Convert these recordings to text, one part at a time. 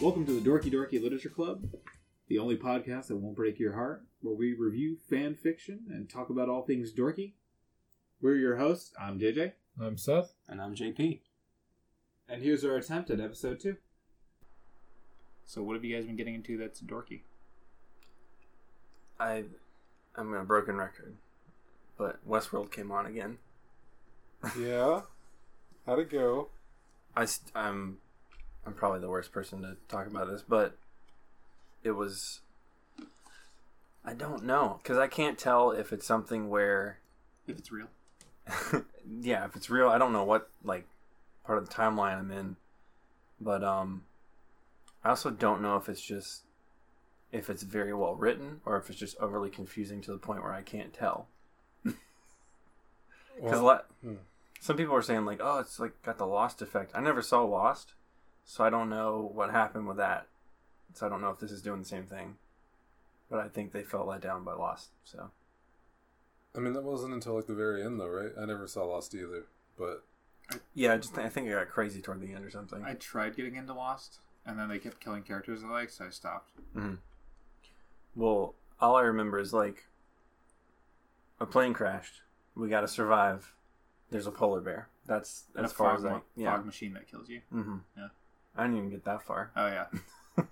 Welcome to the Dorky Dorky Literature Club, the only podcast that won't break your heart, where we review fan fiction and talk about all things dorky. We're your hosts. I'm JJ, I'm Seth. And I'm JP. and here's our attempt at episode two. So what have you guys been getting into that's dorky? I, I'm a broken record, but Westworld came on again. Yeah. How'd it go? I, st- I'm, I'm probably the worst person to talk about this, but it was. I don't know because I can't tell if it's something where, If it's real. yeah, if it's real. I don't know what like part of the timeline I'm in, but um, I also don't know if it's just if it's very well written or if it's just overly confusing to the point where I can't tell. Because Well, hmm. some people are saying like, oh, it's like got the Lost effect. I never saw Lost, so I don't know what happened with that. So I don't know if this is doing the same thing. But I think they felt let down by Lost. So I mean, that wasn't until like the very end, though, right? I never saw Lost either, but yeah, I just I think it got crazy toward the end or something. I tried getting into Lost, and then they kept killing characters I like, so I stopped. hmm Well, all I remember is like a plane crashed. We got to survive. There's a polar bear. That's And as far fog, as I yeah. fog machine that kills you. hmm Yeah. I didn't even get that far. Oh yeah.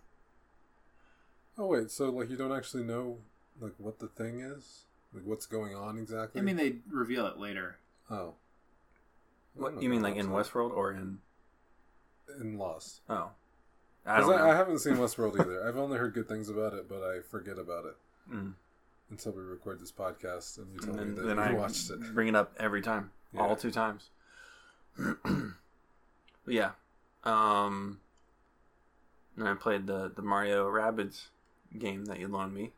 oh wait, so like you don't actually know like what the thing is, like what's going on exactly? I mean, they reveal it later. oh, What you mean like in. Westworld or in in Lost? oh. I 'Cause don't I, know. I haven't seen Westworld either. I've only heard good things about it, but I forget about it Mm. until we record this podcast and you tell And then, me that then you I watched it. bring it up every time, Yeah. all two times. yeah, um, and I played the the Mario Rabbids game that you loaned me.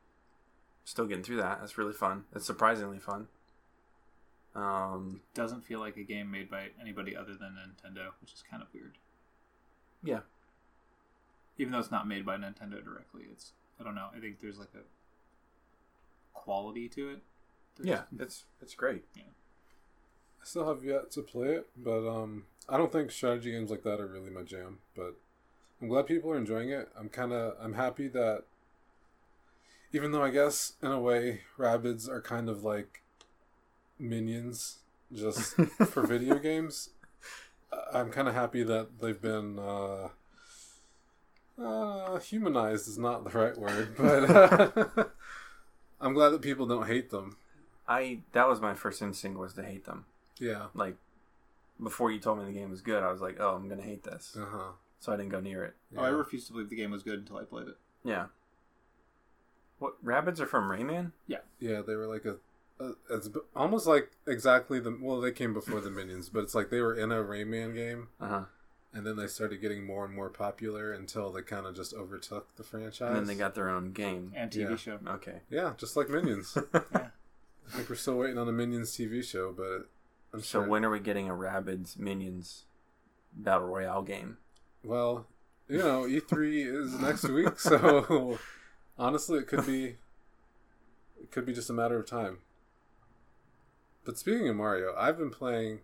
Still getting through that. That's really fun. It's surprisingly fun. Um, Doesn't feel like a game made by anybody other than Nintendo, which is kind of weird. yeah, Even though it's not made by Nintendo directly, it's I don't know. I think there's like a quality to it. yeah, it's it's great. I still have yet to play it, but um, I don't think strategy games like that are really my jam. But I'm glad people are enjoying it. I'm kind of I'm happy that even though I guess in a way Rabbids are kind of like minions just for video games, I- I'm kind of happy that they've been uh, uh, humanized is not the right word, but uh, I'm glad that people don't hate them. I that was my first instinct was to hate them. Yeah. Like before you told me the game was good, I was like, oh, I'm gonna hate this, Uh huh. so I didn't go near it. Oh, I refused to believe the game was good until I played it. Yeah. What Rabbids are from Rayman? Yeah, Yeah, they were like a, a it's almost like exactly the well they came before the minions, but it's like they were in a Rayman game, Uh huh. and then they started getting more and more popular until they kind of just overtook the franchise. And then they got their own game. And TV Yeah. show. Okay. yeah, just like Minions. Yeah. I think we're still waiting on a Minions TV show, but I'm So sure. when are we getting a Rabbids Minions Battle Royale game? well, you know, E3 is next week, so honestly, it could be it could be just a matter of time. But speaking of Mario, I've been playing.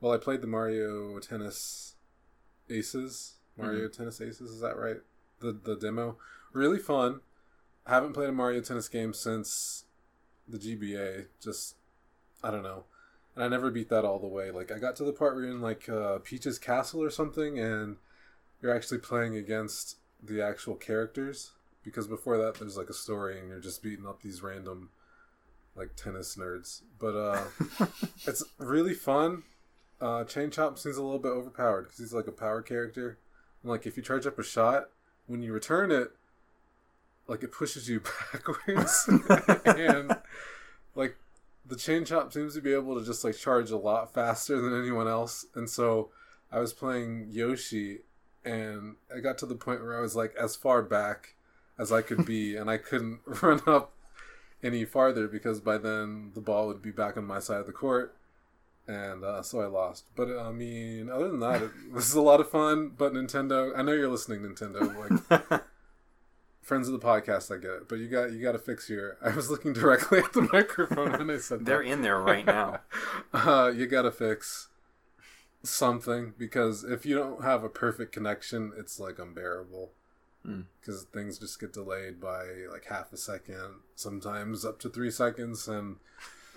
Well, I played the Mario Tennis Aces. Mario mm-hmm. Tennis Aces, is that right? The the demo, really fun. I haven't played a Mario Tennis game since the GBA. Just I don't know, and I never beat that all the way. Like I got to the part where you're in like uh, Peach's castle or something, and you're actually playing against the actual characters. Because before that, there's like a story, and you're just beating up these random like tennis nerds. But uh, it's really fun. Uh, Chain Chomp seems a little bit overpowered because he's like a power character. And like if you charge up a shot, when you return it, like it pushes you backwards, and like the Chain Chomp seems to be able to just like charge a lot faster than anyone else. And so I was playing Yoshi, and I got to the point where I was like as far back as I could be, and I couldn't run up any farther because by then the ball would be back on my side of the court, and uh, so I lost. But I mean, other than that, it is a lot of fun. But Nintendo, I know you're listening, Nintendo. Like friends of the podcast, I get it. But you got you got to fix your. I was looking directly at the microphone when I said They're that. in there right now. uh, you got to fix something because if you don't have a perfect connection, it's like unbearable. Mm. Because things just get delayed by like half a second, sometimes up to three seconds, and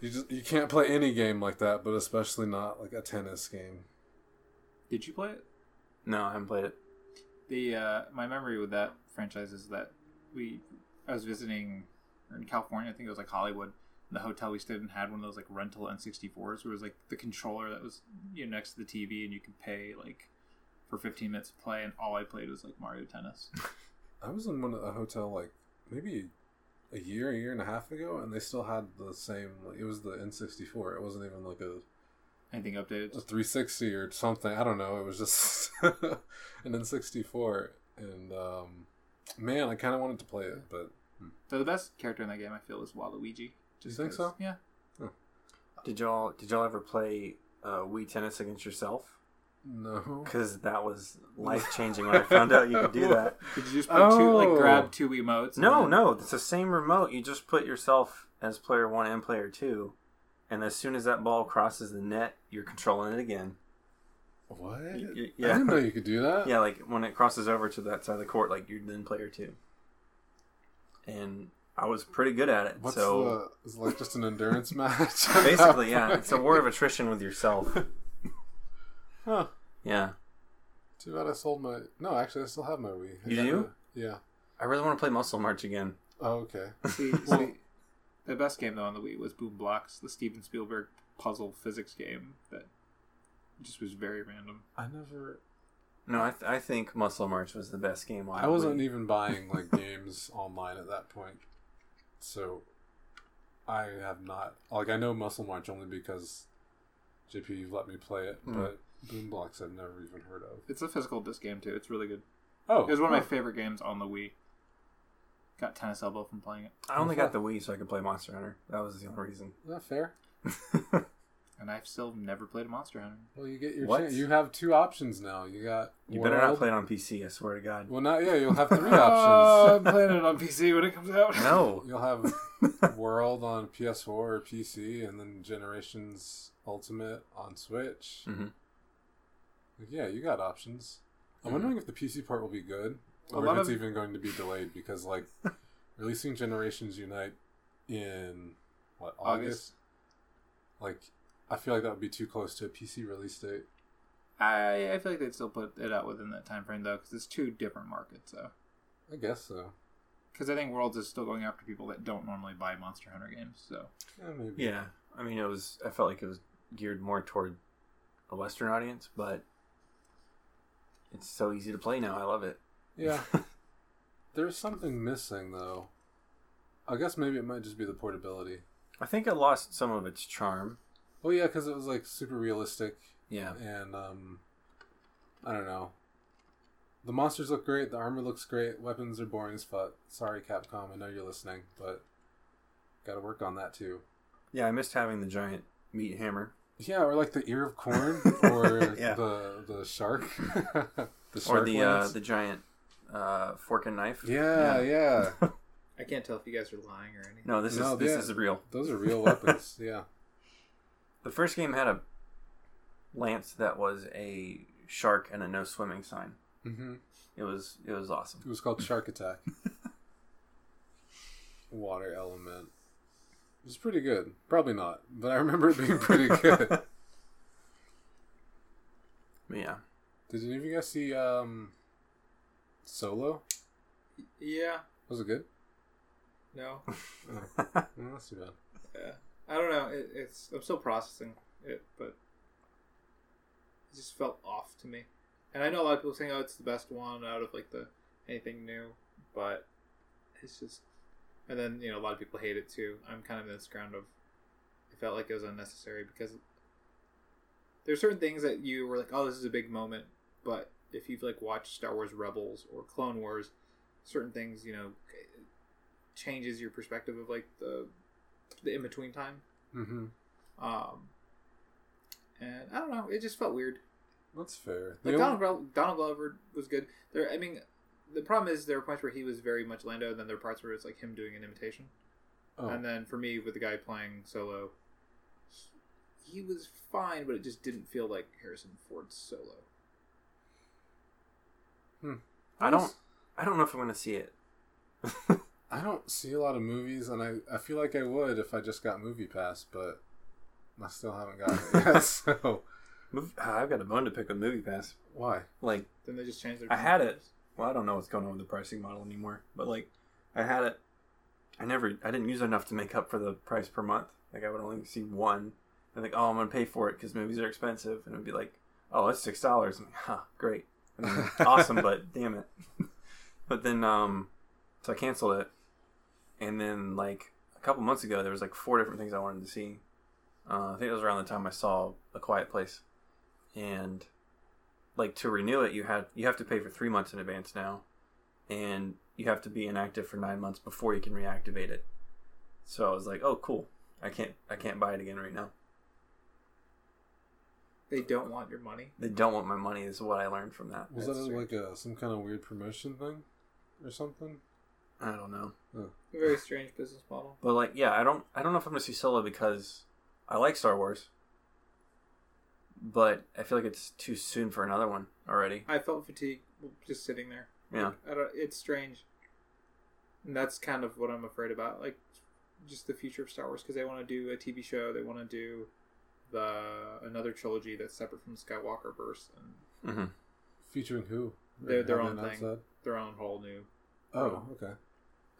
you just you can't play any game like that, but especially not like a tennis game. Did you play it? no, I haven't played it. The uh, my memory with that franchise is that we I was visiting in California. I think it was like Hollywood. The hotel we stayed in had one of those like rental N64s where it was like the controller that was you know next to the TV and you could pay like for 15 minutes to play and all I played was like Mario Tennis. I was in one of a hotel like maybe a year, a year and a half ago, and they still had the same. Like, it was the N64. It wasn't even like a Anything updated? a 360 or something. I don't know. It was just an N64, and um, man, I kind of wanted to play it, but So the best character in that game I feel is Waluigi. You think so? Yeah. Did y'all did y'all ever play uh, Wii Tennis against yourself? no. Because that was life changing when I found out you could do that. Did you just put two like Oh. grab two emotes? and No, then- no, it's the same remote. You just put yourself as player one and player two, and as soon as that ball crosses the net, you're controlling it again. What? Y- y- I yeah. didn't know you could do that. Yeah, like when it crosses over to that side of the court, like you're then player two. And I was pretty good at it. What's so the? Is it like just an endurance match? basically, yeah, it's a war of attrition with yourself. Huh. Yeah, Too bad I sold my. No, actually, I still have my Wii. You do? the- Yeah. I really want to play Muscle March again. Oh, okay. See, see, the best game though on the Wii was Boom Blox, the Steven Spielberg puzzle physics game that just was very random. I never. No, I, th- I think Muscle March was the best game. I wasn't Wii. even buying like games online at that point, so I have not. Like I know Muscle March only because JP you've let me play it, Mm. but Boom Blox I've never even heard of. It's a physical disc game too. It's really good. Oh, It was one of my oh. favorite games on the Wii. Got tennis elbow from playing it, I only got the Wii so I could play Monster Hunter. That was the only reason. Is that fair? and I've still never played a Monster Hunter. Well, you get your What? chance. You have two options now. You got. You better not World- play it on PC. I swear to God. Well, not yeah. You'll have three Oh, options. I'm playing it on PC when it comes out. No. You'll have World on PS4 or PC, and then Generations Ultimate on Switch. Mhm. Like, yeah, you got options. I'm Mhm. wondering if the PC part will be good, A or lot if it's of- even going to be delayed because, like, releasing Generations Unite in what August? August. Like, I feel like that would be too close to a PC release date. I I feel like they'd still put it out within that time frame though, because it's two different markets. So, I guess so. because I think Worlds is still going after people that don't normally buy Monster Hunter games. So, Yeah, maybe. Yeah, I mean, it was. I felt like it was geared more toward a Western audience, but it's so easy to play now. I love it. Yeah. There's something missing though. I guess maybe it might just be the portability. I think it lost some of its charm. Oh yeah, because it was like super realistic, Yeah, and um, I don't know. The monsters look great. The armor looks great. Weapons are boring as fuck. Sorry, Capcom. I know you're listening, but got to work on that too. yeah. I missed having the giant meat hammer, Yeah, or like the ear of corn, or Yeah. the the shark, the or shark the uh, lance. the giant uh, fork and knife. yeah, yeah, I can't tell if you guys are lying or anything. No, this No, is this yeah. is real. Those are real weapons. Yeah. The first game had a lance that was a shark and a no swimming sign. hmm It was it was awesome. It was called Shark Attack. Water element. It was pretty good. Probably not, but I remember it being pretty good. But yeah, Did any of you guys see um, Solo? Yeah. Was it good? No. Oh, no, that's too bad. Yeah. I don't know. It, it's I'm still processing it, but it just felt off to me. And I know a lot of people saying, "Oh, it's the best one out of like the anything new," but it's just. And then you know a lot of people hate it too. I'm kind of in this ground of. It felt like it was unnecessary because there's certain things that you were like, "Oh, this is a big moment," but if you've like watched Star Wars Rebels or Clone Wars, certain things you know changes your perspective of like the the in between time. Mm-hmm. Um, and I don't know, it just felt weird. That's fair. Like Donald, Glo- Donald Glover was good. There, I mean, the problem is there were points where he was very much Lando, and then there were parts where it's like him doing an imitation. oh, And then for me, with the guy playing solo, he was fine, but it just didn't feel like Harrison Ford's Solo. Hmm. I don't. I don't know if I'm going to see it. I don't see a lot of movies, and I, I feel like I would if I just got Movie Pass, but I still haven't gotten it yet. So Mov- I've got a bone to pick with Movie Pass. why? Like, Then they just changed their. I had it. Well, I don't know what's going on with the pricing model anymore, but like, I had it. I never. I didn't use enough to make up for the price per month. Like, I would only see one. And like, oh, I'm gonna pay for it because movies are expensive, and it'd be like, oh, it's six dollars. Like, huh, great, I mean, awesome, but damn it. but then, um, so I canceled it, and then like a couple months ago, there was like four different things I wanted to see. Uh, I think it was around the time I saw A Quiet Place, and like to renew it, you had you have to pay for three months in advance now, and you have to be inactive for nine months before you can reactivate it. So I was like, oh, cool. I can't I can't buy it again right now. They don't want your money. They don't want my money. Is what I learned from that. Was That's that like a some kind of weird promotion thing or something? I don't know. A very strange business model. But like, yeah, I don't I don't know if I'm gonna see Solo because I like Star Wars, but I feel like it's too soon for another one already. I felt fatigue just sitting there. Yeah. I don't, it's strange. And that's kind of what I'm afraid about. Like, just the future of Star Wars because they want to do a TV show. They want to do the another trilogy that's separate from Skywalker verse and Mm-hmm. Featuring who? Their- their own they thing. said? their own whole new. Oh, okay.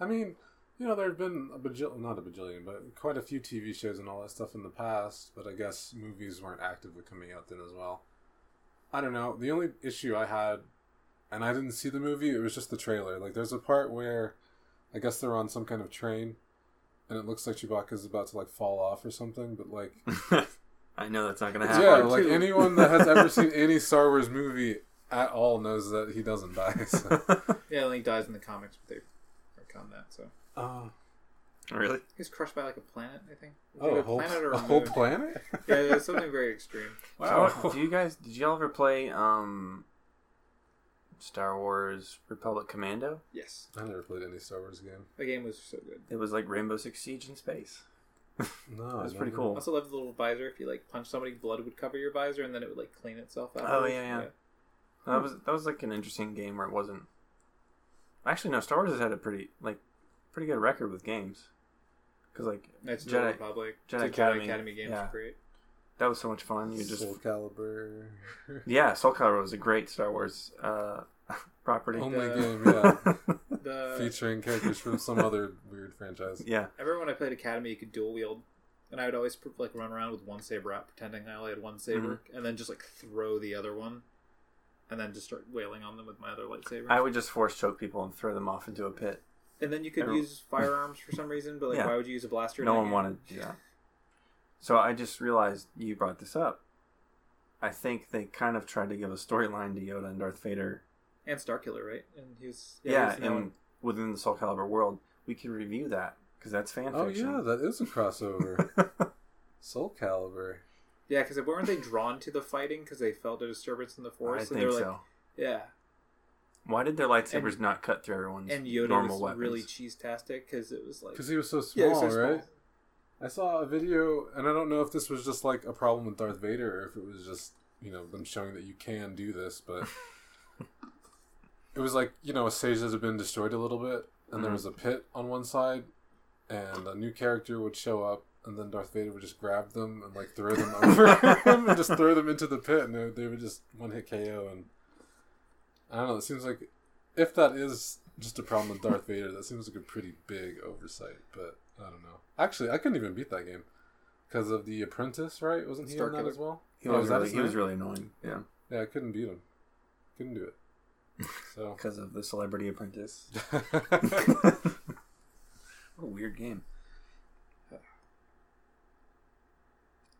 I mean, you know, there have been a bajillion, not a bajillion, but quite a few TV shows and all that stuff in the past, but I guess movies weren't actively coming out then as well. I don't know. The only issue I had, and I didn't see the movie, it was just the trailer. Like, there's a part where I guess they're on some kind of train, and it looks like Chewbacca's about to, like, fall off or something, but, like, I know that's not gonna happen. yeah, like to- anyone that has ever seen any Star Wars movie at all knows that he doesn't die. So. Yeah, Link dies in the comics, but they retcon that. So Uh, really? he's crushed by like a planet. I think. Is oh, a whole, planet or a a whole planet? Yeah, it's something very extreme. Wow. So, do you guys did y'all ever play um Star Wars Republic Commando? Yes, I never played any Star Wars game. the game was so good. It was like Rainbow Six Siege in space. No, It was pretty never- I cool. also loved the little visor. If you like punch somebody, blood would cover your visor, and then it would like clean itself out. Oh, yeah, yeah. That was that was like an interesting game where it wasn't. Actually, no. Star Wars has had a pretty like pretty good record with games. Because like Knights of the Jedi- Republic, Jedi the Academy, Academy games yeah. great. that was so much fun. You just Soul Calibur. yeah, Soul Calibur was a great Star Wars uh, property. Only The- game, yeah, The featuring characters from some other weird franchise. yeah, I remember when I played Academy, you could dual wield, and I would always like run around with one saber out, pretending I only had one saber, Mm-hmm. and then just like throw the other one, and then just start wailing on them with my other lightsaber. I would just force choke people and throw them off into a pit. and then you could I use firearms for some reason, but like, Yeah. why would you use a blaster? in No that one game? wanted to do that. So I just realized you brought this up. I think they kind of tried to give a storyline to Yoda and Darth Vader. and Starkiller, right? And he was Yeah, he was and within the Soul Calibur world, we could review that because that's fan Oh fiction. yeah, that is a crossover. Soul Calibur. Yeah, because weren't they drawn to the fighting because they felt a disturbance in the I force? and think they're like, so. yeah, Why did their lightsabers not cut through everyone's and Yoda normal was weapons? really cheese-tastic because it was like Because he was so Yeah, small, it was so right? I saw a video, and I don't know if this was just like a problem with Darth Vader, or if it was just you know them showing that you can do this, but it was like you know a stage that had been destroyed a little bit, and there Mhm. was a pit on one side, and a new character would show up, and then Darth Vader would just grab them and like throw them over him and just throw them into the pit, and they, they would just one hit KO. And I don't know. It seems like if that is just a problem with Darth Vader, that seems like a pretty big oversight. But I don't know. Actually, I couldn't even beat that game because of the Apprentice, right? Wasn't he in that Starkiller. as well? He Oh, was really, he was really annoying. Yeah, Yeah, I couldn't beat him. Couldn't do it. So because of the Celebrity Apprentice. What a weird game.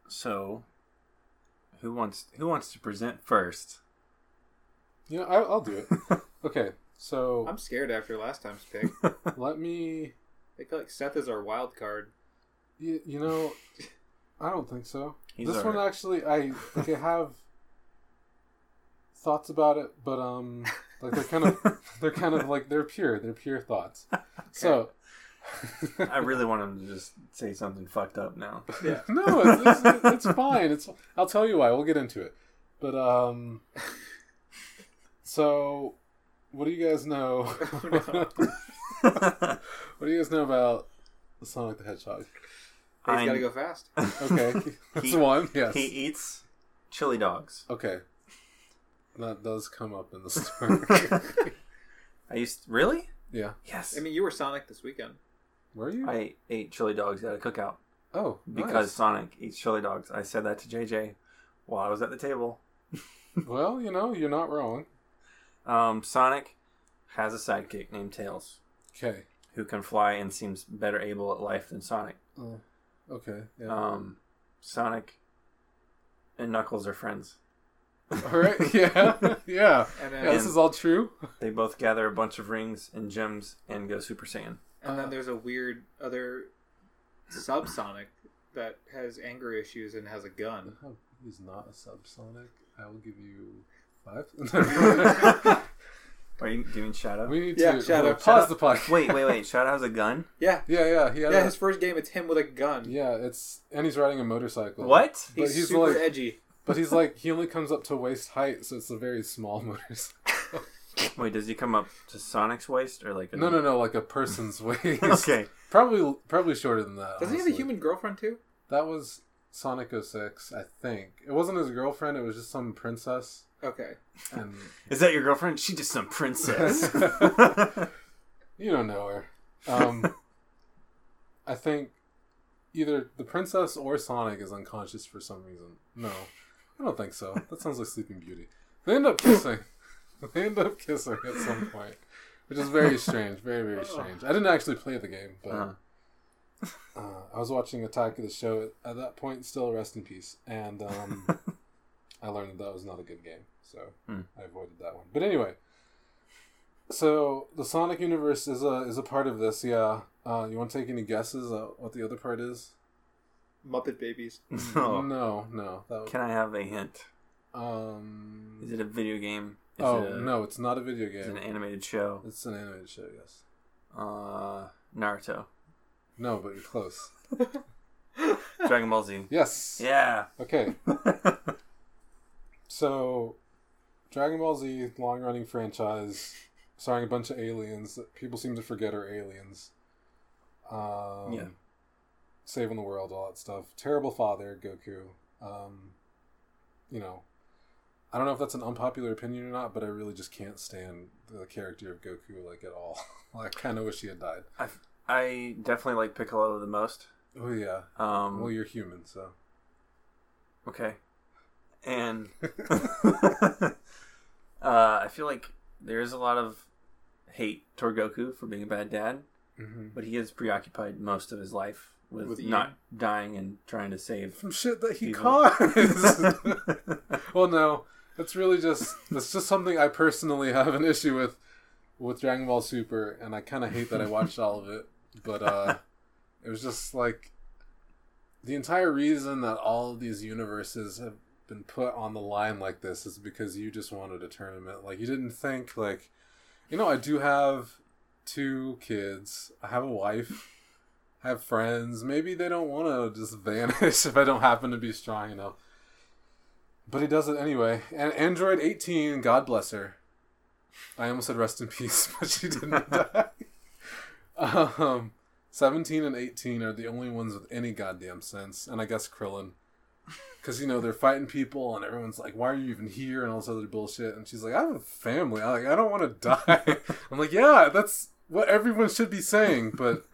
So, who wants who wants to present first? yeah, I, I'll do it. Okay, so I'm scared after last time's pick. let me. I feel like Seth is our wild card. You, you know, I don't think so. He's this one right. actually, I like. I have thoughts about it, but um, like they're kind of they're kind of like they're pure. They're pure thoughts. So, I really want him to just say something fucked up now. Yeah. no, it's, it's, it's fine. It's I'll tell you why. We'll get into it. But um, so what do you guys know? what do you guys know about Sonic the Hedgehog? He's got to go fast. Okay, that's He- one. Yes. He eats chili dogs. Okay, that does come up in the story. I used really? yeah. Yes. I mean, you were Sonic this weekend. Were you? I ate chili dogs at a cookout oh, because nice. Sonic eats chili dogs. I said that to JJ while I was at the table. well, you know, you're not wrong. Um, Sonic has a sidekick named Tails Okay. who can fly and seems better able at life than Sonic. Oh, okay. Yeah. Um, Sonic and Knuckles are friends. all right. Yeah. yeah. And then, Yeah. This is all true. They both gather a bunch of rings and gems and go Super Saiyan. And uh, then there's a weird other subsonic that has anger issues and has a gun. He's not a subsonic. I will give you five. Are you doing Shadow? we need Yeah, to Shadow. hold pause Shadow- the podcast. Wait, wait, wait. Shadow has a gun? Yeah. Yeah, yeah, he had Yeah, a- his first game, it's him with a gun. yeah. It's and he's riding a motorcycle. What? But He's, he's super like- edgy. But he's like he only comes up to waist height, so it's a very small motorcycle. Wait, does he come up to Sonic's waist or like a No, no, no, like a person's waist. Okay. Probably, probably shorter than that. Doesn't he have a human girlfriend too? That was Sonic 06, I think. It wasn't his girlfriend. It was just some princess. Okay. And Is that your girlfriend? She just some princess. you don't know her. Um, I think either the princess or Sonic is unconscious for some reason. No, I don't think so. That sounds like Sleeping Beauty. They end up kissing. They end up kissing at some point, which is very strange. Very, very strange. I didn't actually play the game, but Uh. uh, I was watching Attack of the Show at that point. Still, rest in peace. And um, I learned that that was not a good game, so Hmm. I avoided that one. But anyway, so the Sonic universe is a is a part of this. Yeah. Uh, you want to take any guesses uh, what the other part is? Muppet Babies. Oh. No, no. That Can I have a hint? um. Is it a video game? Oh a, no, it's not a video game. It's an animated show? It's an animated show. Yes. Uh, Naruto. No, but you're close. Dragon Ball Z. Yes. Yeah. Okay. So, Dragon Ball Z, long running franchise, starring a bunch of aliens that people seem to forget are aliens. Um, Yeah. Saving the world, all that stuff. Terrible father, Goku. Um, you know, I don't know if that's an unpopular opinion or not, but I really just can't stand the character of Goku, like, at all. I kind of wish he had died. I definitely like Piccolo the most. Oh, yeah. Um, Well, you're human, so. Okay. And uh, I feel like there is a lot of hate toward Goku for being a bad dad, hmm but he is preoccupied most of his life with, With not dying and trying to save. From shit that he People. caused. well, no, it's really just it's just something I personally have an issue with with Dragon Ball Super, and I kind of hate that I watched all of it. But uh, it was just like the entire reason that all of these universes have been put on the line like this is because you just wanted a tournament. Like you didn't think like, you know, I do have two kids. I have a wife. I have friends. Maybe they don't want to just vanish if I don't happen to be strong enough. But he does it anyway. And Android 18, God bless her. I almost said rest in peace, but she didn't die. Um, 17 and 18 are the only ones with any goddamn sense. And I guess Krillin. Because, you know, they're fighting people and everyone's like, why are you even here? And all this other bullshit. And she's like, I have a family. I, like, I don't want to die. I'm like, yeah, that's what everyone should be saying. But,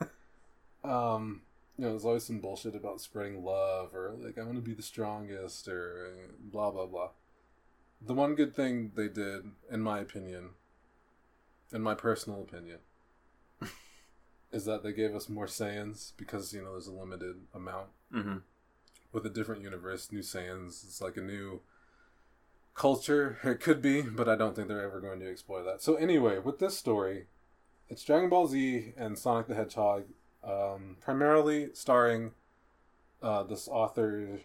um, you know, there's always some bullshit about spreading love or like, I want to be the strongest or blah, blah, blah. The one good thing they did, in my opinion, in my personal opinion, is that they gave us more Saiyans because, you know, there's a limited amount hmm with a different universe, new Saiyans. It's like a new culture. It could be, but I don't think they're ever going to explore that. So anyway, with this story, it's Dragon Ball Z and Sonic the Hedgehog, um, primarily starring uh, this author.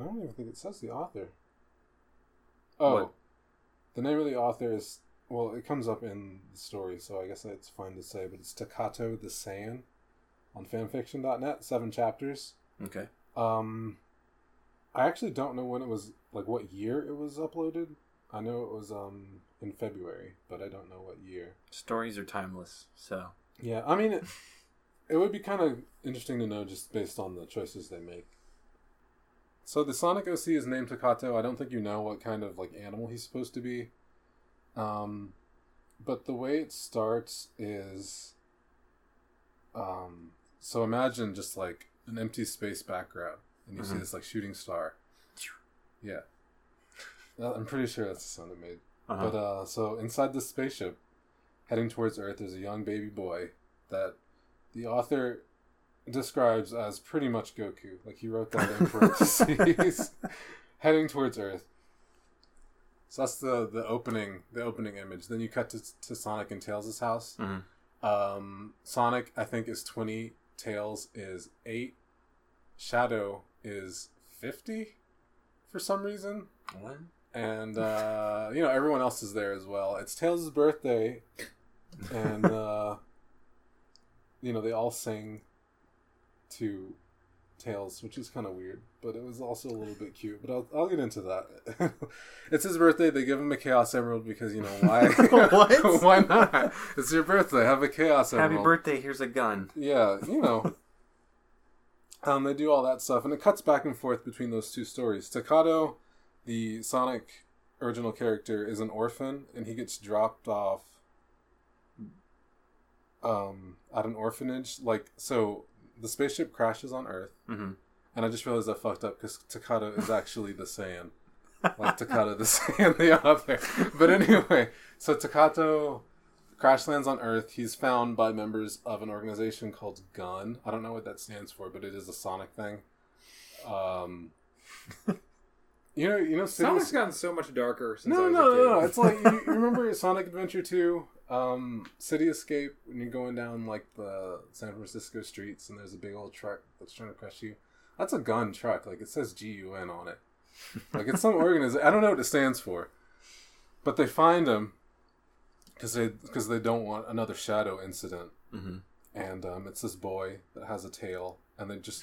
I don't even think it says the author. Oh, What? the name of the author is well, it comes up in the story, so I guess it's fine to say, but it's Takato the Saiyan on fanfiction.net, seven chapters. Okay. Um, I actually don't know when it was, like what year it was uploaded. I know it was um in February, but I don't know what year. Stories are timeless, so Yeah, I mean, it, it would be kind of interesting to know just based on the choices they make. So the Sonic OC is named Takato. I don't think you know what kind of like animal he's supposed to be. Um, but the way it starts is, um, so imagine just like an empty space background, and you see Mhm. this like shooting star. Yeah, I'm pretty sure that's the sound it made. uh-huh. But uh, so inside the spaceship, heading towards Earth, is a young baby boy that the author describes as pretty much Goku. Like he wrote that in parentheses, heading towards Earth. So that's the the opening the opening image. Then you cut to, to Sonic and Tails' house. Mhm. Um, Sonic I think is twenty. Tails is eight. Shadow is fifty, for some reason What? and uh, you know everyone else is there as well. It's Tails' birthday, and uh, you know they all sing to Tails, which is kind of weird, but it was also a little bit cute. But I'll, I'll get into that. it's his birthday. They give him a Chaos Emerald because you know why? Why not? It's your birthday. Have a Chaos Emerald. Happy birthday! Here's a gun. Yeah, you know. um, they do all that stuff, and it cuts back and forth between those two stories. Takato, the Sonic original character, is an orphan, and he gets dropped off um, at an orphanage. Like, so the spaceship crashes on Earth, hmm and I just realized I fucked up because Takato is actually the Saiyan. Like Takato the Saiyan, the author. But anyway, so Takato crash lands on Earth. He's found by members of an organization called Gun. I don't know what that stands for, but it is a Sonic thing. Um, you know, you know, City Sonic's gotten so much darker since I no, was no, a kid. no, no. It's like you, you remember Sonic Adventure Two, um, City Escape, when you're going down like the San Francisco streets, and there's a big old truck that's trying to crush you. That's a gun truck. Like it says G U N on it. Like it's some organization. I don't know what it stands for, but they find him because they because they don't want another shadow incident hmm and um, it's this boy that has a tail, and they just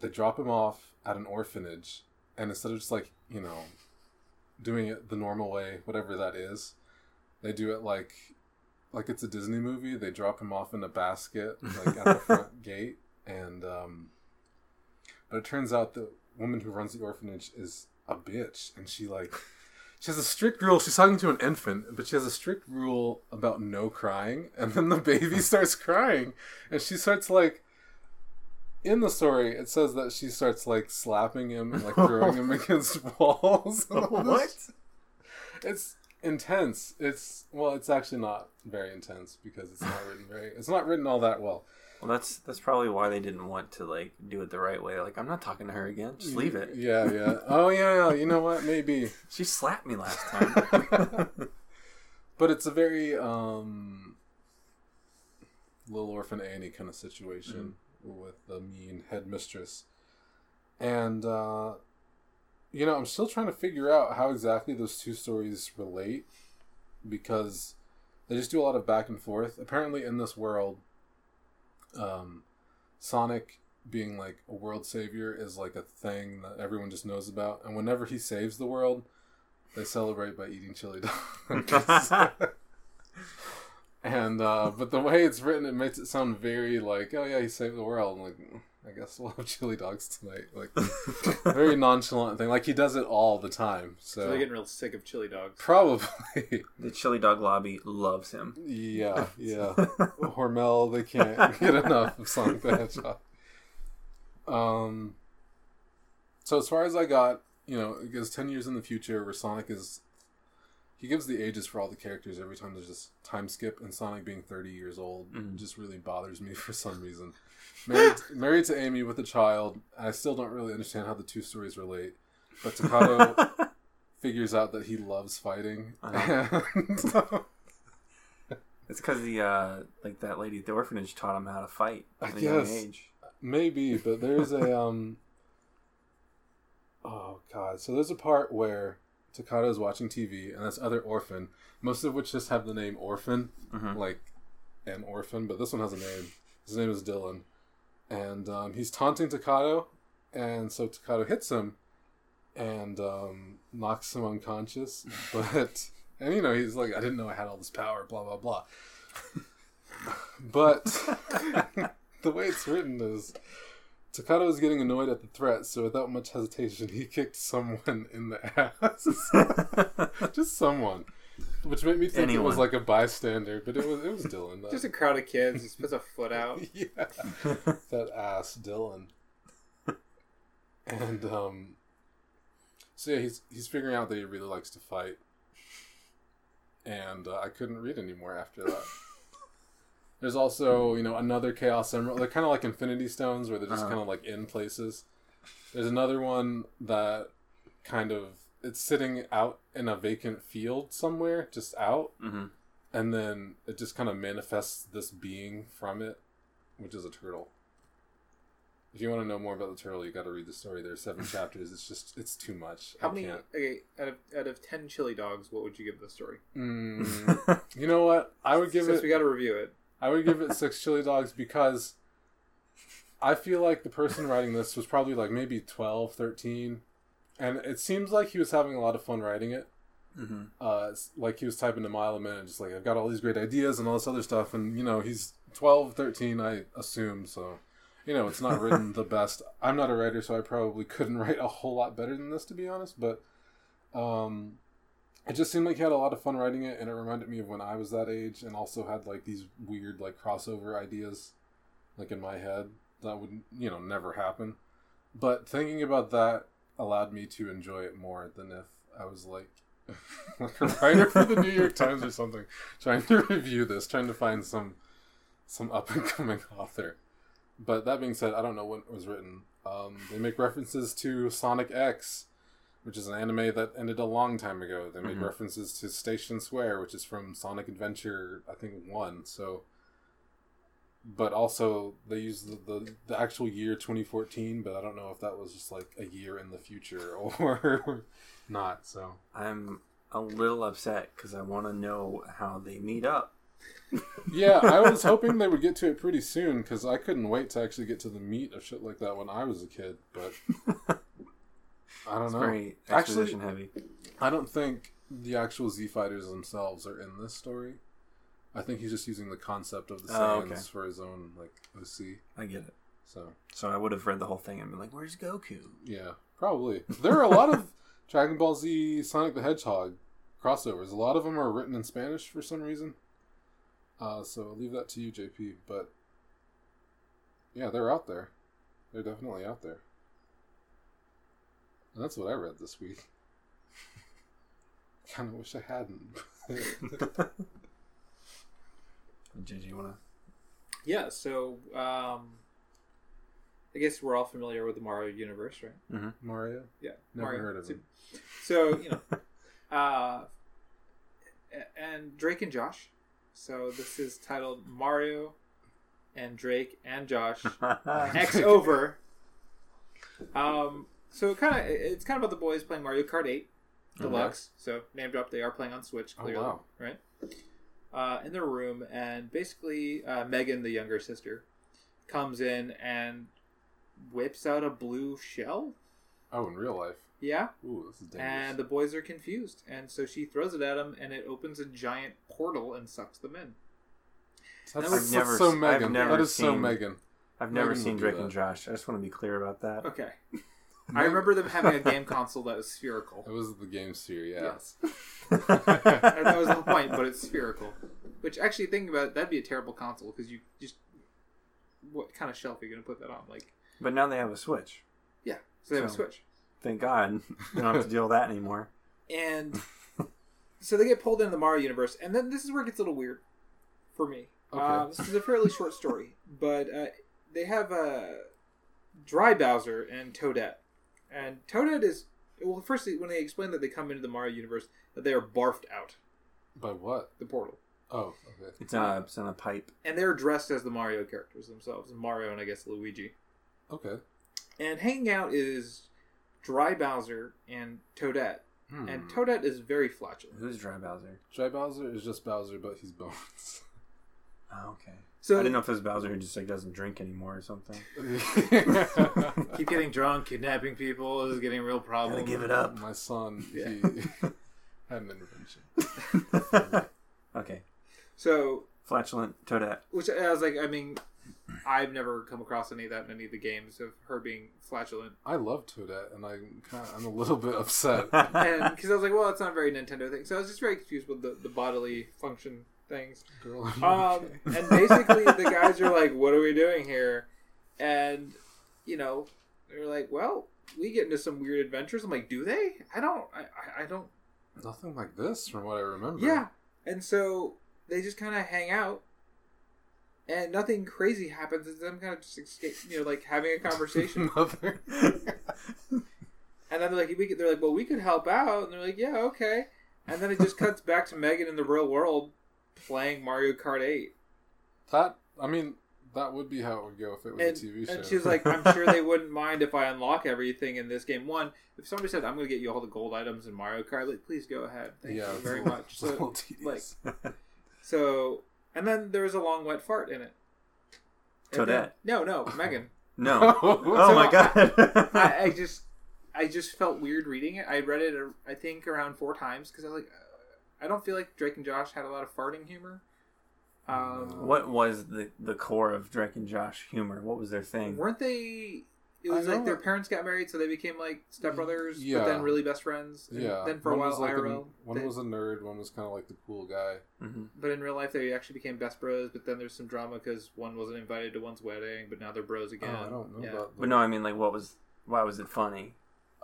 they drop him off at an orphanage, and instead of just like you know doing it the normal way, whatever that is, they do it like like it's a Disney movie. They drop him off in a basket, like at the front gate, and um, but it turns out the woman who runs the orphanage is a bitch, and she like she has a strict rule. She's talking to an infant, but she has a strict rule about no crying. And then the baby starts crying, and she starts like. In the story, it says that she starts like slapping him and like throwing him against walls. this- It's intense. It's well, it's actually not very intense because it's not written very. It's not written all that well. Well, that's that's probably why they didn't want to like do it the right way. Like, I'm not talking to her again. Just leave it. Yeah, yeah. Oh yeah, yeah. You know what? Maybe. She slapped me last time. but it's a very um little orphan Annie kind of situation with the mean headmistress. And uh you know, I'm still trying to figure out how exactly those two stories relate because they just do a lot of back and forth. Apparently in this world um Sonic being like a world savior is like a thing that everyone just knows about and whenever he saves the world they celebrate by eating chili dogs. and uh, but the way it's written, it makes it sound very like, oh yeah, he saved the world. I'm like, "Mm, I guess we'll have chili dogs tonight. Like, very nonchalant thing. Like he does it all the time. So So, they're getting real sick of chili dogs. probably, the chili dog lobby loves him. yeah, yeah. Hormel, they can't get enough of Sonic the Hedgehog. Um. So as far as I got, you know, it goes ten years in the future where Sonic is. He gives the ages for all the characters every time there's this time skip, and Sonic being thirty years old Mhm. just really bothers me for some reason. Married, married to Amy with a child, I still don't really understand how the two stories relate. But Takato figures out that he loves fighting, Uh-huh. It's because the uh, like that lady at the orphanage taught him how to fight I at a young age. Maybe, but there's a um. Oh god! So there's a part where Takato's watching TV, and this other orphan, most of which just have the name Orphan, Mhm. like an orphan, but this one has a name. His name is Dylan, and um, he's taunting Takato, and so Takato hits him and um, knocks him unconscious. But and you know he's like, I didn't know I had all this power, blah blah blah. but the way it's written is Takato is getting annoyed at the threat, so without much hesitation, he kicked someone in the ass. Just someone. Which made me think it was like a bystander, but it was it was Dylan. Just a crowd of kids. Just puts a foot out. yeah, that ass Dylan. And um, so yeah, he's he's figuring out that he really likes to fight, and uh, I couldn't read anymore after that. There's also you know another Chaos Emerald. They're kind of like Infinity Stones, where they're just Uh-huh. kind of like in places. There's another one that kind of it's sitting out in a vacant field somewhere, just out, hmm and then it just kind of manifests this being from it, which is a turtle. If you want to know more about the turtle, you got to read the story. There's seven chapters. It's just it's too much. How I many? can't. Okay, out of out of ten chili dogs, what would you give the story? Mm, you know what? I would give Since it. we got to review it. I would give it six chili dogs because I feel like the person writing this was probably like maybe 12, 13. And it seems like he was having a lot of fun writing it. hmm uh, like he was typing a mile a minute, just like I've got all these great ideas and all this other stuff, and you know he's 12, 13, I assume. So, you know, it's not written the best. I'm not a writer, so I probably couldn't write a whole lot better than this, to be honest. But um, it just seemed like he had a lot of fun writing it, and it reminded me of when I was that age, and also had like these weird like crossover ideas, like in my head that would you know never happen. But thinking about that allowed me to enjoy it more than if I was like like a writer for the New York Times or something, trying to review this, trying to find some some up and coming author. But that being said, I don't know when it was written. Um, they make references to Sonic X, which is an anime that ended a long time ago. They make Mhm. references to Station Square, which is from Sonic Adventure, I think one. So, but also they use the, the the actual year 2014, but I don't know if that was just like a year in the future or not. So I'm a little upset because I want to know how they meet up. yeah, I was hoping they would get to it pretty soon because I couldn't wait to actually get to the meat of shit like that when I was a kid. But I don't It's know. very Actually, heavy. I don't think the actual Z fighters themselves are in this story. I think he's just using the concept of the Oh, Saiyans okay. for his own like OC. I get it. So So I would have read the whole thing and been like, "Where's Goku?" yeah, probably there are a lot of Dragon Ball Z, Sonic the Hedgehog crossovers. A lot of them are written in Spanish for some reason. Uh, so I'll leave that to you, JP. But yeah, they're out there. They're definitely out there. And that's what I read this week. kind of wish I hadn't. JJ, you wanna? Yeah. So, um, I guess we're all familiar with the Mario universe, right? Mario? Yeah. Never Mario. heard of So- him. So you know, uh, and Drake and Josh. So this is titled Mario and Drake and Josh X over. Um, so kind of it's kind of about the boys playing Mario Kart 8 Deluxe. So name drop, they are playing on Switch. Oh, Clearly, wow. right? Uh, in their room, and basically uh, Megan, the younger sister, comes in and whips out a blue shell. Oh, in real life. Yeah, Ooh, this is dangerous. and the boys are confused, and so she throws it at them, and it opens a giant portal and sucks them in. that's, I've that's never- so I've Megan. never that is so Megan. I've never Megan seen Drake and Josh. I just want to be clear about that. Okay, I remember them having a game console that was spherical. It was the game Sphere, yeah. Yes, and that was the whole point, but it's spherical. Which actually, thinking about it, that'd be a terrible console because you just what kind of shelf are you going to put that on? Like, But now they have a Switch. yeah, so they have a Switch. Thank God. They don't have to deal with that anymore. And so they get pulled into the Mario universe, and then this is where it gets a little weird for me. Okay. Uh, this is a fairly short story, but uh, they have uh, Dry Bowser and Toadette, and Toadette is well. Firstly, when they explain that they come into the Mario universe, that they are barfed out By what? the portal, Oh, okay. It's in a, it's in a pipe. and they're dressed as the Mario characters themselves, Mario and I guess Luigi. Okay. And hanging out is Dry Bowser and Toadette, Hmm. and Toadette is very flatulent. Who's Dry Bowser? Dry Bowser is just Bowser, but he's bones. Oh, okay. So I didn't know if it was Bowser who just like doesn't drink anymore or something. keep getting drunk, kidnapping people this is getting a real problem. Gotta give it up. My son, Yeah. he had an intervention. okay. So, Flatulent Toadette. which I was like, I mean, I've never come across any of that in any of the games of her being flatulent, I love Toadette, and I'm kind of, I'm a little bit upset. because I was like, well, that's not a very Nintendo thing. So I was just very confused with the, the bodily function things. Girl, Um, okay? and basically, the guys are like, "What are we doing here?" And you know, they're like, "Well, we get into some weird adventures." I'm like, "Do they? I don't. I, I, don't." Nothing like this, from what I remember. Yeah. And so they just kind of hang out, and nothing crazy happens. It's them kind of just escape, you know, like having a conversation. Nothing. and then they're like, "We," could, they're like, "Well, we could help out," and they're like, "Yeah, okay." And then it just cuts back to Megan in the real world playing Mario Kart Eight. that I mean, that would be how it would go if it was and, a TV show. and she was like, "I'm sure they wouldn't mind if I unlock everything in this game." One, if somebody said, "I'm going to get you all the gold items in Mario Kart," like, please go ahead. Thank yeah, you very little- much. it's a little So, tedious. so, and then there was a long wet fart in it. And then- Toadette. no, no, Megan. No. Oh So my god. I, I just, I just felt weird reading it. I read it, I think, around four times because I was like, uh, I don't feel like Drake and Josh had a lot of farting humor. Um, what was the the core of Drake and Josh humor? What was their thing? weren't they? It I was like know- their parents got married, so they became like stepbrothers, Yeah. but then really best friends. And yeah. Then for a one while, was like IRL. A, one they- was a nerd. One was kind of like the cool guy. hmm but in real life, they actually became best bros. But then there's some drama because one wasn't invited to one's wedding, but now they're bros again. Oh, I don't know Yeah. about. The, But no, I mean like what was why was it funny?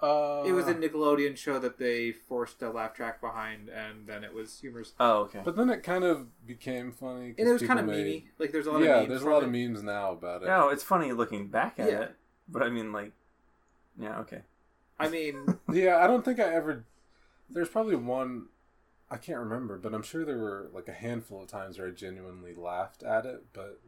Uh, It was a Nickelodeon show that they forced a laugh track behind, and then it was humorous. Oh, okay. But then it kind of became funny. And it was kind of made- memey. Like there's a lot Yeah, of memes Yeah, there's a lot it. of memes now about it. no, it's funny looking back at Yeah. it. But I mean like yeah, okay. I mean, Yeah, I don't think I ever. There's probably one. I can't remember, but I'm sure there were like a handful of times where I genuinely laughed at it. But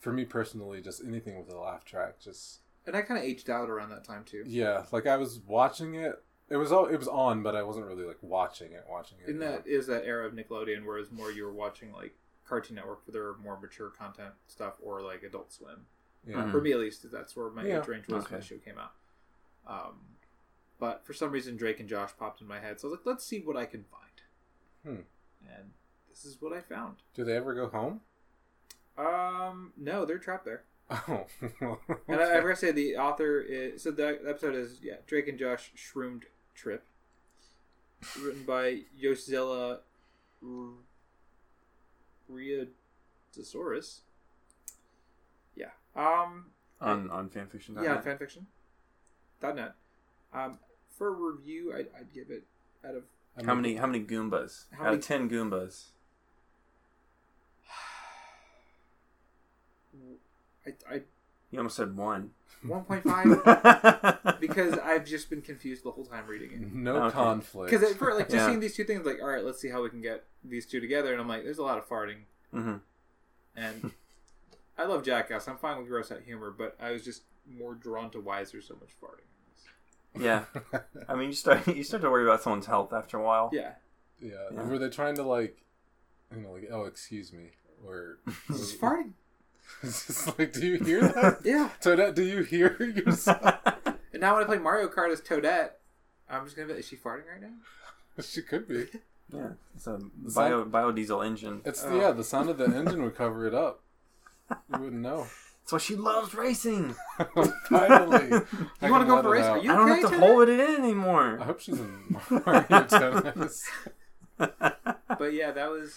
for me personally, just anything with a laugh track, just and I kind of aged out around that time too. yeah, like I was watching it. It was all it was on, but I wasn't really like watching it. Watching it. And that is that era of Nickelodeon, whereas more you were watching like Cartoon Network for their more mature content stuff, or like Adult Swim. yeah. Mhm. For me, at least, that's where my Yeah. age range was when the show came out. Um, but for some reason, Drake and Josh popped in my head, so I was like, let's see what I can find. Hmm. And this is what I found. Do they ever go home? Um, no, they're trapped there. Oh, And I, I forgot to say the author is so the episode is yeah Drake and Josh Shroomed Trip, written by Yosela Riadosaurus. Yeah. Um. On on fanfiction. Yeah. Fanfiction. Dot net. Um. For review, I'd, I'd give it out of How many how many Goombas? How Out many- of ten Goombas. I, I You almost said one. one point five because I've just been confused the whole time reading it. No Okay. conflict. Because for like just Yeah. seeing these two things, like all right, let's see how we can get these two together, and I'm like, there's a lot of farting, hmm and I love Jackass. I'm fine with gross out humor, but I was just more drawn to why is there so much farting? Yeah. I mean, you start you start to worry about someone's health after a while. Yeah, yeah. Yeah. Were they trying to like, you know, like, oh, excuse me, or this is farting. It's just like, do you hear that? Yeah, Toadette, do you hear yourself? and now when I play Mario Kart as Toadette, I'm just gonna be, is she farting right now? she could be. Yeah. It's a It's bio biodiesel engine. It's Oh. yeah, the sound of the engine would cover it up. You wouldn't know. That's why she loves racing. Finally, You want to go for a race? Are you I don't okay, have to Toadette? hold it in anymore. I hope she's in Mario Tennis. But yeah, that was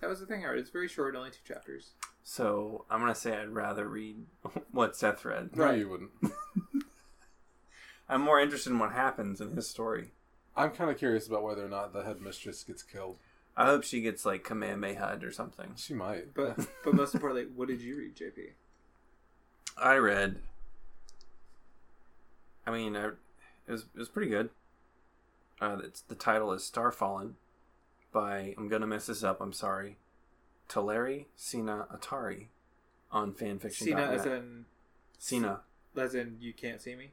that was the thing. Art. It's very short, only two chapters. So I'm gonna say I'd rather read what Seth read. No, Right. you wouldn't. I'm more interested in what happens in his story. I'm kind of curious about whether or not the headmistress gets killed. I hope she gets like Kamehameha or something. She might. But but most importantly, what did you read, JP? I read. I mean, I, it was it was pretty good. Uh, it's the title is Starfallen, by I'm gonna mess this up. I'm sorry, Teleri Sina Atari, on fanfiction. Cena as in Sina. as in you can't see me.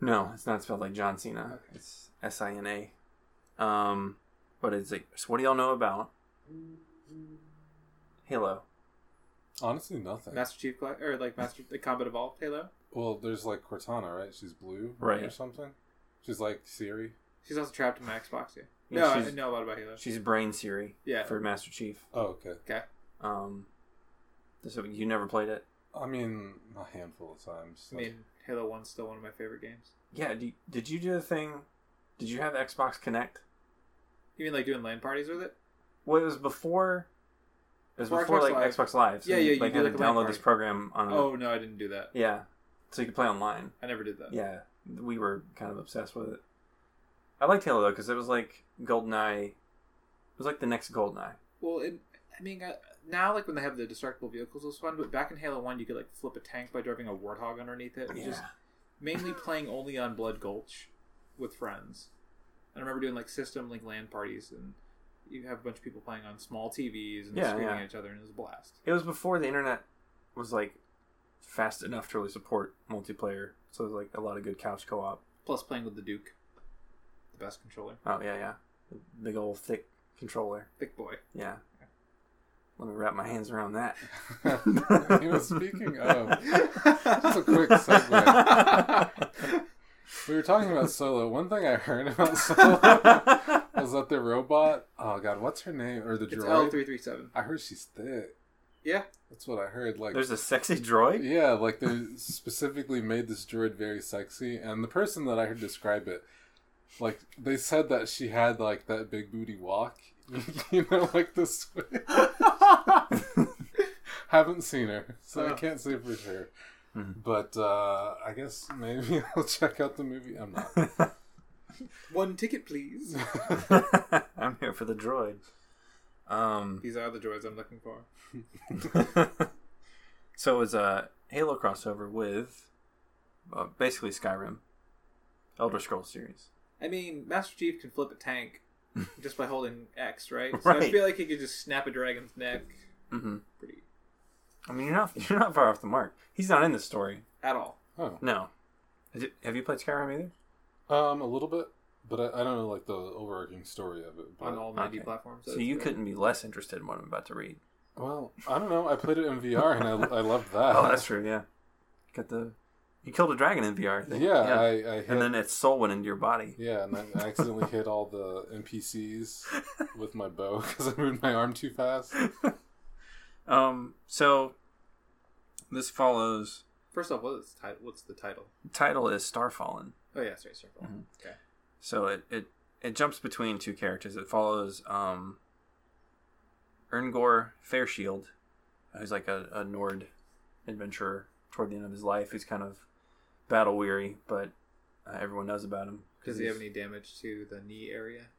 No, it's not spelled like John Cena. Okay. It's S I N A. Um, but it's like, so what do y'all know about Halo? Honestly, nothing. Master Chief Cla- or like Master the Combat Evolved Halo. well, there's like Cortana, right? She's blue, Right. or something. She's like Siri. She's also trapped in my Xbox. Yeah. Yeah, no, I she's- know a lot about Halo. She's Brain Siri Yeah. for Master Chief. Oh, okay. Okay. Um, so you never played it? I mean, a handful of times. I mean, Halo One's still one of my favorite games. Yeah. Do you- did you do the thing? Did you have Xbox Connect? You mean like doing LAN parties with it? Well, it was before. It was Before before, Xbox like Live. Xbox Live. So Yeah, you, yeah, you Like do had like to a LAN download this program on. Oh no, I didn't do that. Yeah, so you could play online. I never did that. Yeah, we were kind of obsessed with it. I liked Halo though because it was like GoldenEye. It was like the next GoldenEye. Well, it, I mean, uh, now like when they have the destructible vehicles, it was fun. But back in Halo One, you could like flip a tank by driving a warthog underneath it. It was just mainly playing only on Blood Gulch with friends. And I remember doing like system like LAN parties, and you have a bunch of people playing on small TVs and Yeah, screaming yeah. at each other, and it was a blast. It was before the internet was like fast enough to really support multiplayer. So it was like a lot of good couch co-op. Plus, playing with the Duke, the best controller, Oh yeah, yeah, big old thick controller. big boy. Yeah. Let me wrap my hands around that. you know, speaking of, just a quick segue. We were talking about Solo. One thing I heard about Solo was that the robot. Oh God, what's her name? Or the It's droid? L three three seven. I heard she's thick. Yeah, That's what I heard. Like, There's a sexy droid. yeah, like they specifically made this droid very sexy, and the person that I heard describe it, like they said that she had like that big booty walk. you know, like this. Haven't seen her, so I Oh. can't say for sure. Mhm. But uh, I guess maybe I'll check out the movie. I'm not. one ticket, please. I'm here for the droid. Um, These are the droids I'm looking for. so it was a Halo crossover with uh, basically Skyrim, Elder Scrolls series. I mean, Master Chief can flip a tank just by holding X, right? So I feel like he could just snap a dragon's neck. hmm Pretty I mean, you're not you're not far off the mark. He's not in the story. at all. oh, No. It- have you played Skyrim either? um, a little bit, but I, I don't know like the overarching story of it. But, on all 90 okay. platforms. So you couldn't be less interested in what I'm about to read. well, I don't know. I played it in VR and I, I loved that. Oh, that's true. Yeah. Got the. You killed a dragon in VR. I think. Yeah, I, I hit, and then its soul went into your body. yeah, and I accidentally hit all the NPCs with my bow because I moved my arm too fast. Um. So. This follows. First off, what is the title? What's the title? Title is Starfallen. Oh yeah, sorry, Circle. Mhm. Okay. So it, it it jumps between two characters. It follows um Erngor Fairshield, who's like a, a Nord adventurer toward the end of his life. He's kind of battle weary, but uh, everyone knows about him. Does he have any damage to the knee area?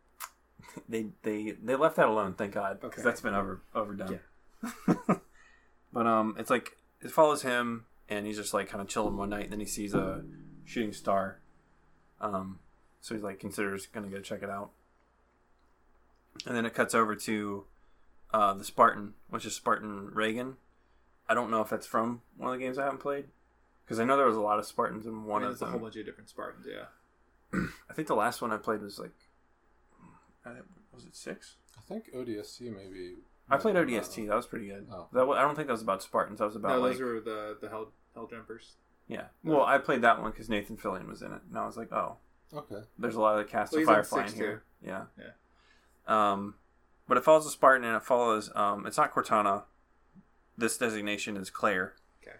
They they they left that alone, thank God, because Okay. that's been over overdone. but um, it's like it follows him, and he's just like kind of chilling one night, and then he sees a shooting star. Um, so he's like considers gonna go check it out, and then it cuts over to uh, the Spartan, which is Spartan Reagan. I don't know if that's from one of the games I haven't played, because I know there was a lot of Spartans in one I mean, of there's a whole bunch of different Spartans. Yeah. I think the last one I played was like, was it six? I think ODST maybe. I played ODST. That was pretty good. Oh. That wa- I don't think that was about Spartans. That was about no, like those were the the hell hell jumpers. yeah. Well, I played that one because Nathan Fillion was in it, and I was like, oh, Okay. there's a lot of the cast Well, of Firefly in six, here. Yeah. Yeah. Um, but it follows a Spartan, and it follows. Um, it's not Cortana. This designation is Claire. Okay.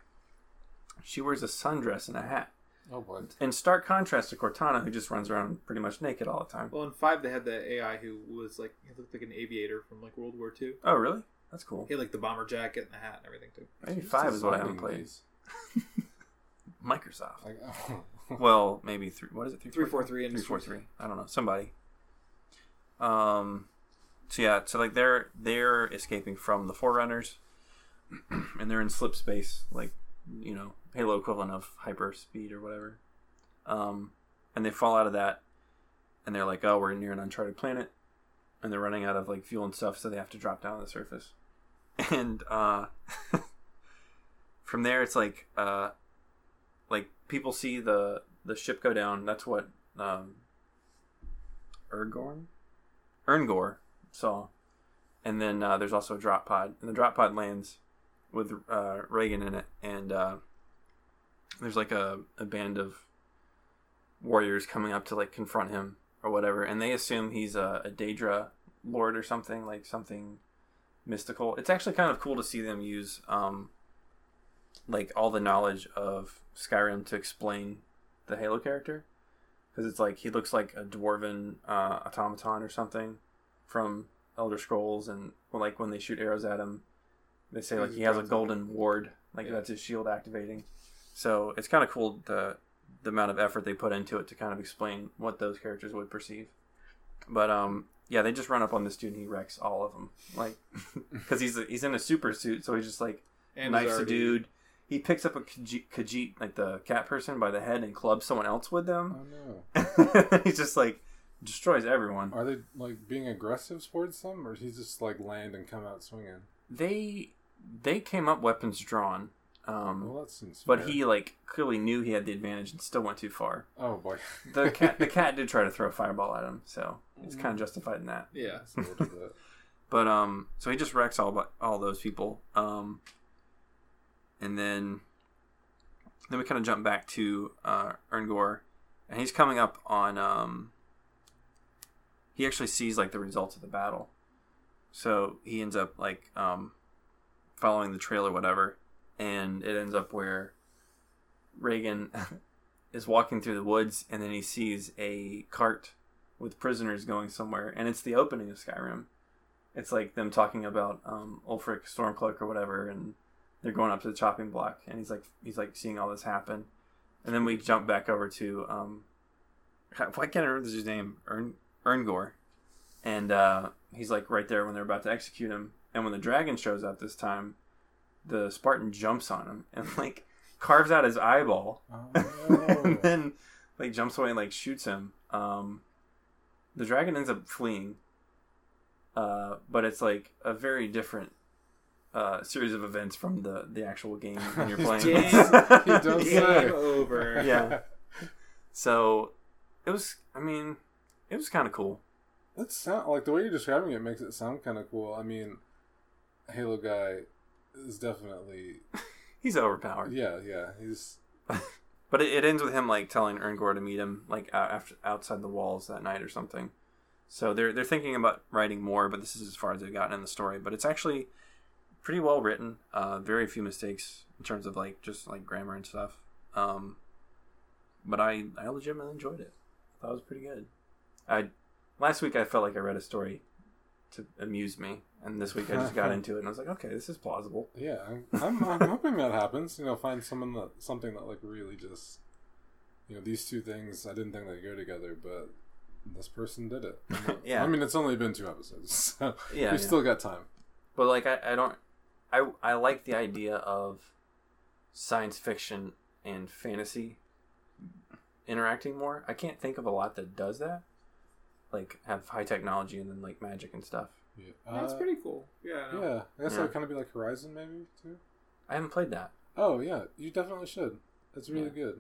She wears a sundress and a hat. Oh boy. In stark contrast to Cortana, who just runs around pretty much naked all the time. Well, in five they had the AI who was like he looked like an aviator from like World War II. Oh, really? That's cool. He had like the bomber jacket and the hat and everything too. Maybe Who's five is what I designing haven't played. these? Microsoft. Like, Well, maybe three. What is it? 343 Three four Industries. three. I don't know. Somebody. Um. So yeah. So like they're they're escaping from the Forerunners, and they're in slip space, like you know Halo equivalent of hyper speed or whatever. Um, and they fall out of that, and they're like, oh, we're near an uncharted planet, and they're running out of like fuel and stuff, so they have to drop down to the surface. And uh, from there, it's like uh, like people see the the ship go down. That's what um, Ergorn, Erngor saw, and then uh, there's also a drop pod, and the drop pod lands with uh, Reagan in it, and uh, there's like a, a band of warriors coming up to like confront him or whatever, and they assume he's a, a Daedra lord or something like something mystical. It's actually kind of cool to see them use um, like all the knowledge of Skyrim to explain the Halo character because it's like he looks like a dwarven uh, automaton or something from Elder Scrolls, and like when they shoot arrows at him, they say like he has a golden ward, like Yeah. that's his shield activating. So it's kind of cool the the amount of effort they put into it to kind of explain what those characters would perceive. But um, yeah, they just run up on this dude and he wrecks all of them, like because he's he's in a super suit, so he's just like And knifes a dude. He picks up a Khajiit, Khajiit, like the cat person, by the head and clubs someone else with them. Oh no. he's just like destroys everyone. Are they like being aggressive towards them, or he's just like land and come out swinging? They they came up weapons drawn, um, Well, that seems. but fair. he like clearly knew he had the advantage and still went too far. Oh boy. The cat the cat did try to throw a fireball at him, so it's kind of justified in that. Yeah. That's a little. But um, so he just wrecks all but all those people. Um, and then then we kind of jump back to uh, Erngor, and he's coming up on um. He actually sees like the results of the battle, so he ends up like um, following the trail or whatever, and it ends up where Reagan is walking through the woods, and then he sees a cart with prisoners going somewhere, and it's the opening of Skyrim. It's like them talking about um, Ulfric Stormcloak or whatever, and they're going up to the chopping block, and he's like he's like seeing all this happen, and then we jump back over to um, why can't I remember his name? Ern Erngor, and uh, he's like right there when they're about to execute him, and when the dragon shows up this time, the Spartan jumps on him and like carves out his eyeball, Oh, and then like jumps away and like shoots him. Um, the dragon ends up fleeing, uh, but it's like a very different uh, series of events from the the actual game when you're playing. Game, He does game say. over. Yeah. so it was. I mean, it was kind of cool. That sound like the way you're describing it makes it sound kind of cool. I mean, Halo guy is definitely He's overpowered, yeah, yeah. He's but it, it ends with him like telling Erngor to meet him like out, after outside the walls that night or something. So they're they're thinking about writing more, but this is as far as they've gotten in the story. But it's actually pretty well written. Uh, very few mistakes in terms of like just like grammar and stuff. Um, but I I legitimately enjoyed it. That was pretty good. I last week I felt like I read a story to amuse me, and this week I just got into it and I was like, okay, this is plausible. yeah. I'm, I'm hoping that happens. You know, find someone that something that like really just you know these two things. I didn't think they'd go together, but this person did it. Yeah. I mean, it's only been two episodes, so Yeah, we've yeah. still got time. But like I, I don't I I like the idea of science fiction and fantasy interacting more. I can't think of a lot that does that. Like have high technology and then like magic and stuff. Yeah. That's Uh, pretty cool. Yeah. I. Yeah, I guess Yeah. that would kind of be like Horizon, maybe too. I haven't played that. Oh yeah, you definitely should. It's really good.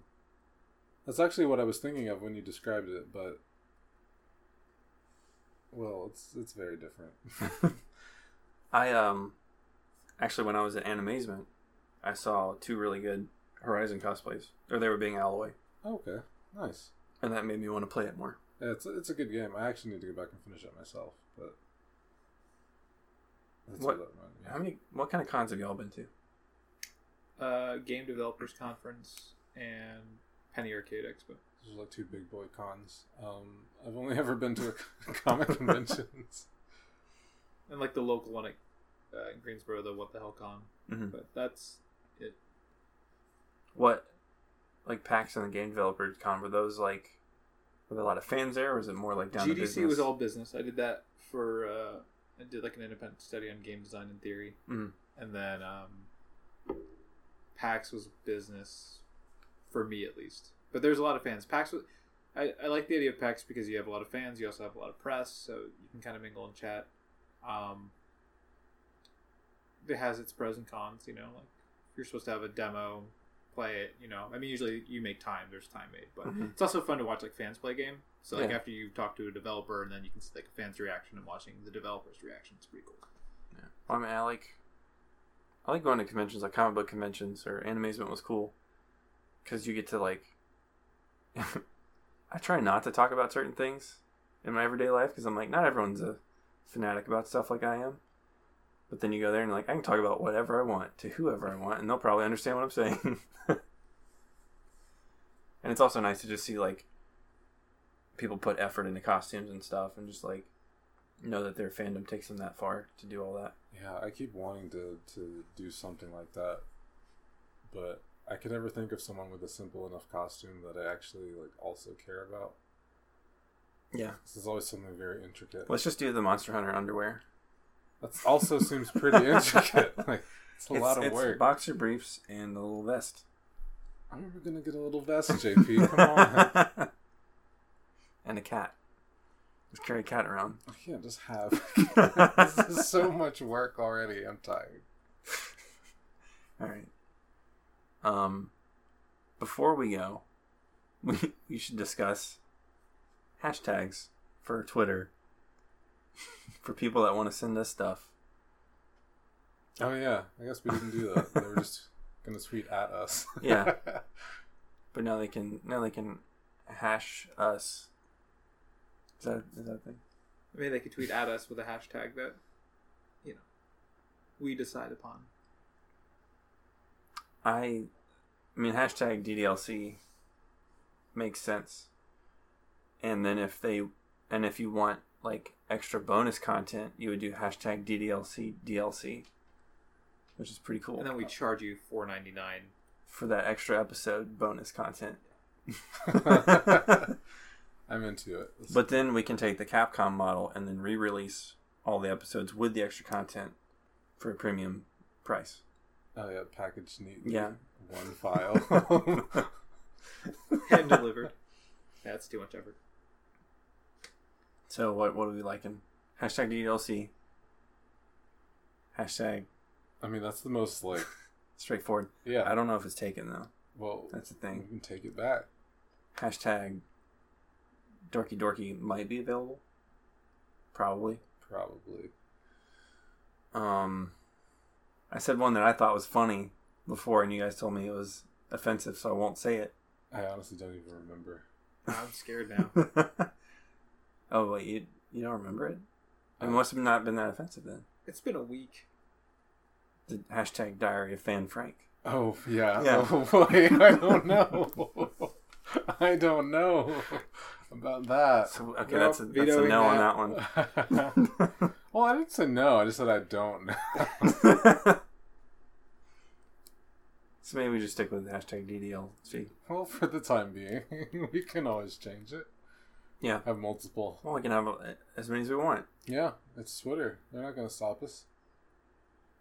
That's actually what I was thinking of when you described it, but well, it's it's very different. I um actually when I was at Animazement, I saw two really good Horizon cosplays. Or they were being Aloy. okay, nice. And that made me want to play it more. Yeah, it's it's a good game. I actually need to go back and finish it myself, but that's What- that reminded me. How many what kind of cons have y'all been to? Uh, Game Developers Conference and Penny Arcade Expo. Those are like two big boy cons. Um, I've only ever been to a comic conventions. And like the local one at uh, in Greensboro, the What the Hell Con. Mhm. But that's it. What like PAX and the game developers con were those like were there a lot of fans there or was it more like down GDC was all business. I did that for uh, I did like an independent study on game design and theory, Mhm. and then um, PAX was business for me at least. But there's a lot of fans. PAX was. I, I like the idea of PAX because you have a lot of fans. You also have a lot of press, so you can kind of mingle and chat. Um, it has its pros and cons. You know, like if you're supposed to have a demo, play it. You know, I mean, usually you make time. There's time made, but Mhm. it's also fun to watch like fans play a game. So like Yeah. after you talk to a developer, and then you can see like a fan's reaction and watching the developer's reaction. It's pretty cool. Well, I mean, I like, I like going to conventions, like comic book conventions or Animazement was cool, because you get to like. I try not to talk about certain things in my everyday life because I'm like, not everyone's a fanatic about stuff like I am. But then you go there and like, I can talk about whatever I want to whoever I want, and they'll probably understand what I'm saying. and it's also nice to just see like people put effort into costumes and stuff, and just like know that their fandom takes them that far to do all that. Yeah, I keep wanting to, to do something like that, but I could never think of someone with a simple enough costume that I actually like also care about. Yeah. This is always something very intricate. Let's just do the Monster Hunter underwear. That also seems pretty intricate. Like it's a lot of it's work. Boxer briefs and a little vest. I'm never gonna get a little vest, JP. Come on. and a cat. Just carry a cat around. I can't just have. this is so much work already. I'm tired. All right. Um, before we go, we we should discuss hashtags for Twitter for people that want to send us stuff. Oh yeah, I guess we didn't do that. they were just gonna tweet at us. Yeah. But now they can now they can hash us. Is that is that a thing? Maybe they could tweet at us with a hashtag that, you know, we decide upon. I, I mean, hashtag DDLC makes sense. And then if they, and if you want like extra bonus content, you would do hashtag DDLC DLC, which is pretty cool And then we charge you four ninety nine. for that extra episode bonus content. I'm into it. Let's- But then we can take the Capcom model and then re-release all the episodes with the extra content for a premium price. oh yeah, packaged neat. Yeah. One file. Hand delivered. That's too much effort. So what what are we liking? Hashtag DLC. Hashtag I mean, that's the most like. straightforward. Yeah. I don't know if it's taken though. Well, That's the thing. You can take it back. Hashtag Dorky Dorky might be available. Probably. Probably. Um, I said one that I thought was funny before, and you guys told me it was offensive, so I won't say it. I honestly don't even remember. I'm scared now. oh wait, you you don't remember it? It Uh, must have not been that offensive then. It's been a week. The hashtag Diary of Fan Frank. Oh yeah. Yeah. Oh boy, I don't know. I don't know about that. So okay, Nope, that's a, that's a vetoing no on that. that one. well, I didn't say no. I just said I don't know. so maybe we just stick with the hashtag DDLC. well, for the time being, we can always change it. Yeah. Have multiple. Well, we can have uh, as many as we want. Yeah, it's Twitter. They're not gonna stop us.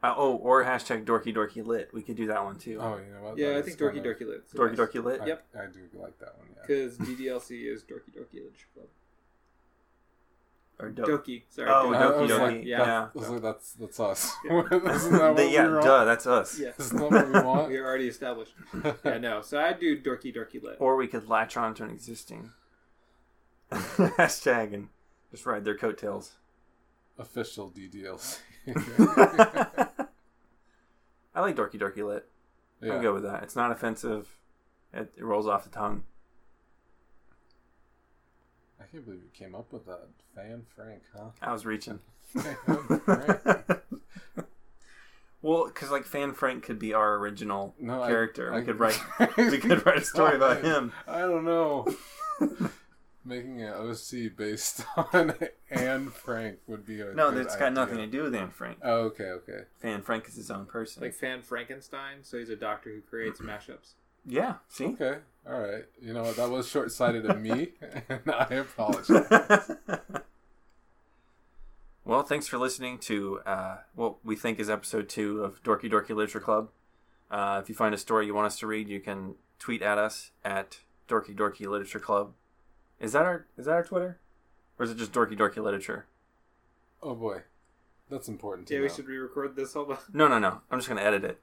Uh, oh, or hashtag Dorky Dorky Lit. We could do that one too. Oh, you know what? Yeah, That I think Dorky kinda- Dorky Lit. Dorky Dorky Lit. I, Yep. I do like that one. Yeah. Because DDLC is Dorky Dorky Literature Club. Or do- Doki. Sorry. Oh, Doki. I Doki like, yeah. that- Yeah. I like, that's that's us. Yeah. That yeah, we duh, that's us. Yeah. Isn't that what we want? We are already established. Yeah, no. So I do Dorky Dorky Lit. Or we could latch on to an existing hashtag and just ride their coattails. Official DDLC. I like Dorky Dorky Lit. yeah. I'll go with that. It's not offensive. It, it rolls off the tongue. I can't believe you came up with that. Fan Frank, huh? I was reaching. Well, because like Fan Frank could be our original No, I- character. I, we could write. we could write a story about him. I don't know. Making an OC based on Anne Frank would be a No, good that's got nothing to do with Anne Frank. Oh, okay, okay. Fan Frank is his own person. Like Fan Frankenstein. So he's a doctor who creates mashups. yeah, see. Okay, all right. You know what? That was short sighted of me, and I apologize. well, thanks for listening to uh, what we think is episode two of Dorky Dorky Literature Club. Uh, if you find a story you want us to read, you can tweet at us at Dorky Dorky Literature Club. Is that our is that our Twitter, or is it just Dorky Dorky Literature? Oh boy, that's important to Yeah, know. we should re-record this. Hold on. No, no, no. I'm just gonna edit it.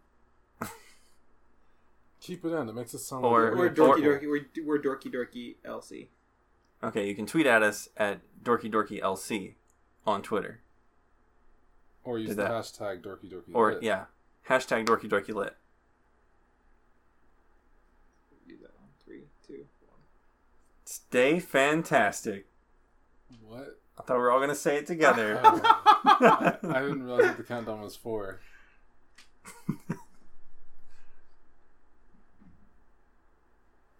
Keep it in. It makes it sound Or- like We're or- dorky dorky. We're, we're dorky dorky LC. Okay, you can tweet at us at dorky dorky lc on Twitter, Or use Did the that. hashtag dorky dorky. or lit. yeah, hashtag dorky dorky lit. Do that on three, two, one. Stay fantastic. What? I thought we were all gonna say it together. Oh, I, I didn't realize that the countdown was four.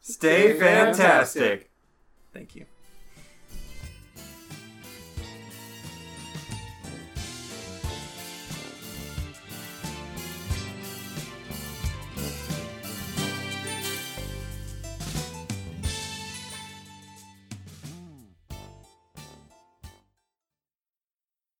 Stay Stay fantastic. fantastic. Thank you.